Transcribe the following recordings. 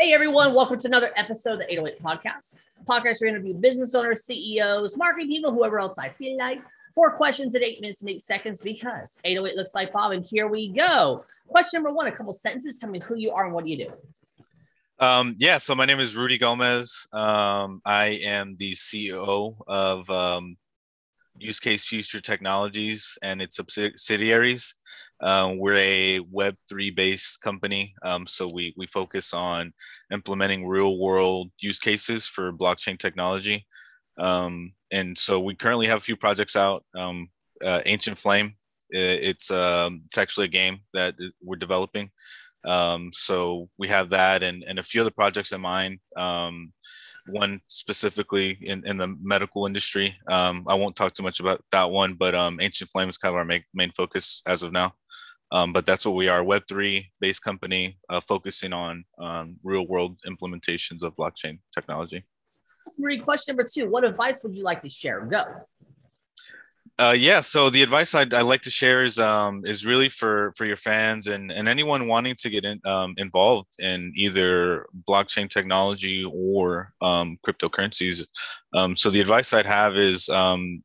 Hey everyone, welcome to another episode of the 808 Podcast. Podcast where we interview business owners, CEOs, marketing people, whoever else I feel like. Four questions in eight minutes and eight seconds because 808 looks like Bob, and here we go. Question number one: a couple sentences. Tell me who you are and what do you do. Um, yeah, so my name is Rudy Gomez. Um, I am the CEO of um, Use Case Future Technologies and its subsidiaries. Um, we're a Web3 based company. Um, so we, we focus on implementing real world use cases for blockchain technology. Um, and so we currently have a few projects out. Um, uh, Ancient Flame, it's, um, it's actually a game that we're developing. Um, so we have that and, and a few other projects in mind one specifically in, in the medical industry. I won't talk too much about that one, but Ancient Flame is kind of our main, main focus as of now. Um, but that's what we are Web3 based company uh, focusing on um, real world implementations of blockchain technology. Marie, question number two What advice would you like to share? Go. Uh, yeah, so the advice I'd, I'd like to share is um, is really for for your fans and, and anyone wanting to get in, um, involved in either blockchain technology or um, cryptocurrencies. Um, so the advice I'd have is, um,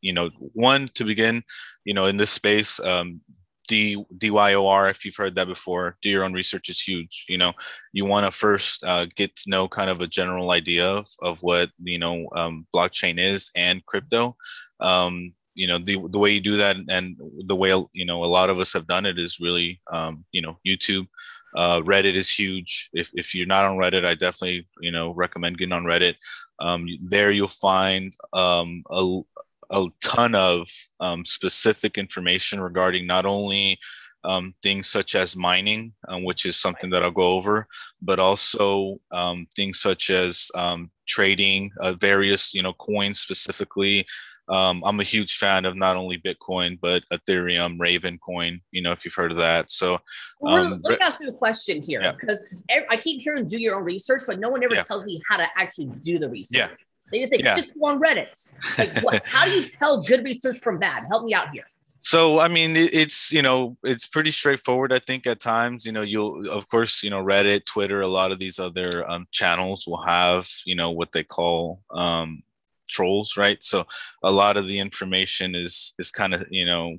you know, one to begin, you know, in this space, um, D, DYOR, if you've heard that before, do your own research is huge. You know, you want to first uh, get to know kind of a general idea of, of what, you know, um, blockchain is and crypto. Um, you know, the, the way you do that and the way, you know, a lot of us have done it is really, um, you know, YouTube. Uh, Reddit is huge. If, if you're not on Reddit, I definitely, you know, recommend getting on Reddit. Um, there you'll find um, a, a ton of um, specific information regarding not only um, things such as mining, um, which is something that I'll go over, but also um, things such as um, trading uh, various, you know, coins specifically. Um, I'm a huge fan of not only Bitcoin but Ethereum, Raven Coin. You know, if you've heard of that. So, well, let me ask you a question here yeah. because I keep hearing do your own research, but no one ever yeah. tells me how to actually do the research. Yeah. They just say yeah. just go on Reddit. Like, what, how do you tell good research from bad? Help me out here. So I mean, it's you know it's pretty straightforward. I think at times you know you'll of course you know Reddit, Twitter, a lot of these other um, channels will have you know what they call um, trolls, right? So a lot of the information is is kind of you know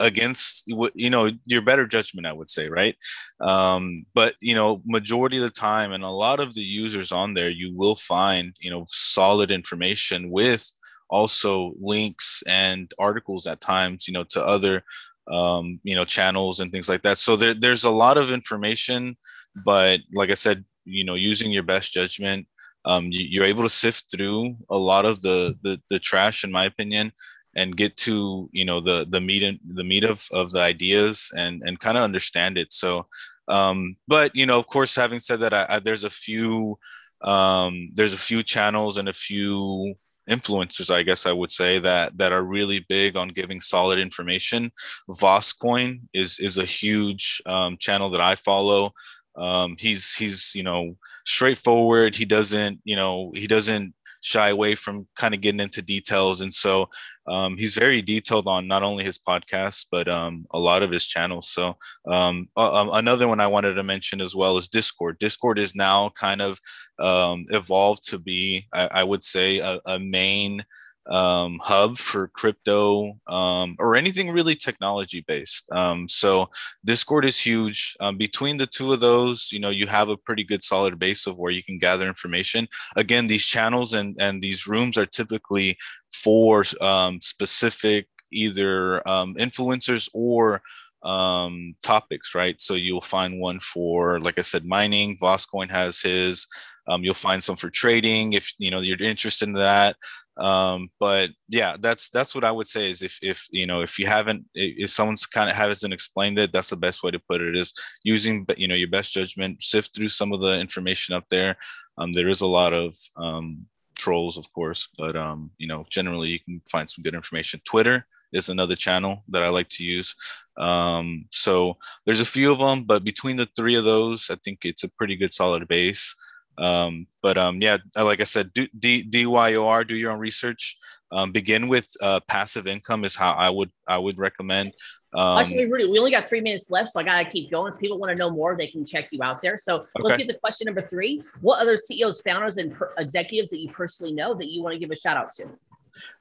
against you know your better judgment i would say right? Um, but you know majority of the time and a lot of the users on there you will find you know solid information with also links and articles at times you know to other um, you know channels and things like that. So there, there's a lot of information but like i said you know using your best judgment um, you, are able to sift through a lot of the, the the trash in my opinion and get to you know the the meat and the meat of of the ideas and and kind of understand it. So um but you know of course having said that I, I, there's a few um there's a few channels and a few influencers i guess i would say that that are really big on giving solid information. VoskCoin is is a huge um, channel that i follow. Um he's he's you know straightforward. He doesn't you know he doesn't shy away from kind of getting into details. And so um, he's very detailed on not only his podcast, but um, a lot of his channels. So um, uh, another one I wanted to mention as well is Discord. Discord is now kind of um, evolved to be, I, I would say, a, a main um, hub for crypto um, or anything really technology based. Um, so Discord is huge. Um, between the two of those, you know, you have a pretty good solid base of where you can gather information. Again, these channels and and these rooms are typically for um, specific either um, influencers or um, topics, right? So you'll find one for, like I said, mining. VoskCoin has his. Um, you'll find some for trading if you know you're interested in that um but yeah that's that's what i would say is if if you know if you haven't if someone's kind of hasn't explained it that's the best way to put it is using you know your best judgment sift through some of the information up there. Um there is a lot of um trolls of course but um you know generally you can find some good information. Twitter is another channel that i like to use. Um so there's a few of them but between the three of those i think it's a pretty good solid base um, but um, yeah, uh, like I said, do, D, DYOR, do your own research. Um, begin with uh, passive income is how I would I would recommend. Um, Actually, Rudy, we only got three minutes left, so I gotta keep going. If people want to know more, they can check you out there. So let's get to question number three. What other CEOs, founders, and per- executives that you personally know that you want to give a shout out to?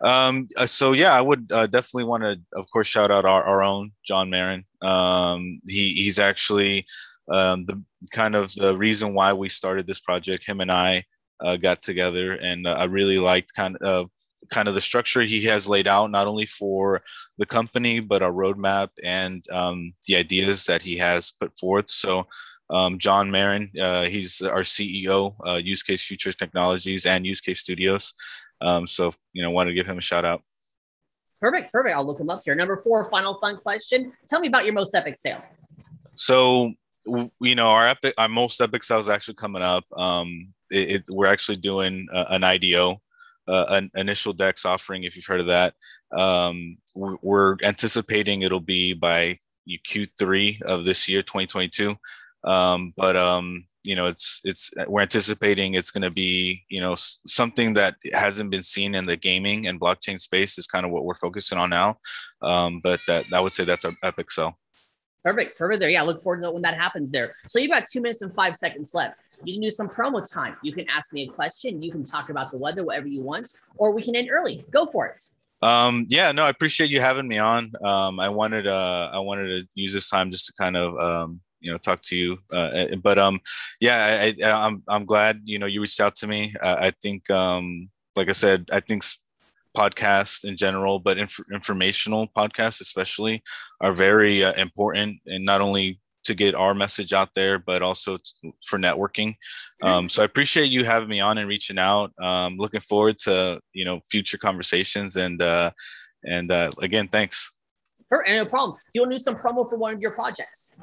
Um, uh, so yeah, I would uh, definitely want to, of course, shout out our, our own John Marin. Um, he he's actually um, the kind of the reason why we started this project. Him and I uh, got together, and uh, I really liked kind of kind of the structure he has laid out, not only for the company but our roadmap and um, the ideas that he has put forth. So. Um, John Marin, uh, he's our CEO, uh, Use Case Futures Technologies and Use Case Studios. Um, so you know, wanted to give him a shout out. Perfect, perfect. I'll look them up here. Number four, final fun question. Tell me about your most epic sale. So you know, our epic, our most epic sale is actually coming up. Um, it, it, we're actually doing uh, an IDO, uh, an initial Dex offering. If you've heard of that, um, we're, we're anticipating it'll be by Q3 of this year, 2022. Um, but um, you know, it's it's we're anticipating it's going to be you know something that hasn't been seen in the gaming and blockchain space is kind of what we're focusing on now. Um, but that I would say that's our epic sell. Perfect, perfect. There, yeah. Look forward to when that happens. There. So you've got two minutes and five seconds left. You can do some promo time. You can ask me a question. You can talk about the weather, whatever you want, or we can end early. Go for it. Um, yeah, no, I appreciate you having me on. Um, I wanted, uh, I wanted to use this time just to kind of, um, you know, talk to you. Uh, but, um, yeah, I, I, I'm, I'm glad, you know, you reached out to me. Uh, I think, um, like I said, I think podcasts in general, but inf- informational podcasts especially are very uh, important and not only to get our message out there, but also t- for networking. Um, so I appreciate you having me on and reaching out. Um, looking forward to you know future conversations and uh, and uh, again, thanks. Perfect. No problem. Do you want to do some promo for one of your projects?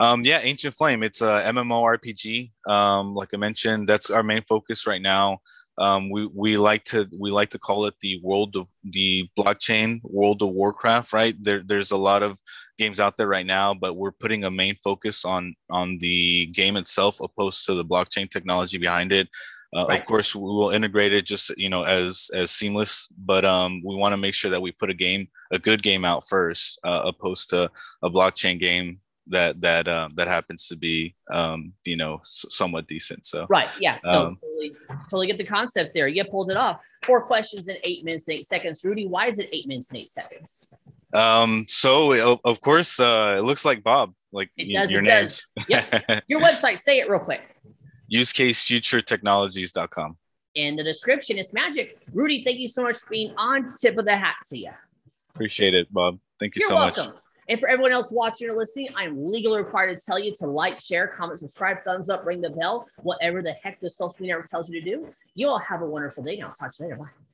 Um, yeah, Ancient Flame. It's a MMORPG. Um, like I mentioned, that's our main focus right now. Um, we we like to we like to call it the world of the blockchain World of Warcraft. Right there, there's a lot of games out there right now, but we're putting a main focus on on the game itself, opposed to the blockchain technology behind it. Uh, Right. Of course, we will integrate it just you know as as seamless, but um, we want to make sure that we put a game, a good game out first, uh, opposed to a blockchain game that that um, that happens to be um, you know somewhat decent. So Right. Yeah. No, Um, totally, totally get the concept there. You pulled it off. Four questions in eight minutes and eight seconds. Rudy, why is it eight minutes and eight seconds? um, so of, course uh, it looks like Bob, like It does, your it names. does. Your website, say it real quick. UseCaseFutureTechnologies.com. In the description, it's magic. Rudy, thank you so much for being on. Tip of the hat to you. Appreciate it, Bob. Thank you You're so welcome. much. And for everyone else watching or listening, I'm legally required to tell you to like, share, comment, subscribe, thumbs up, ring the bell, whatever the heck the social media tells you to do. You all have a wonderful day. I'll talk to you later. Bye.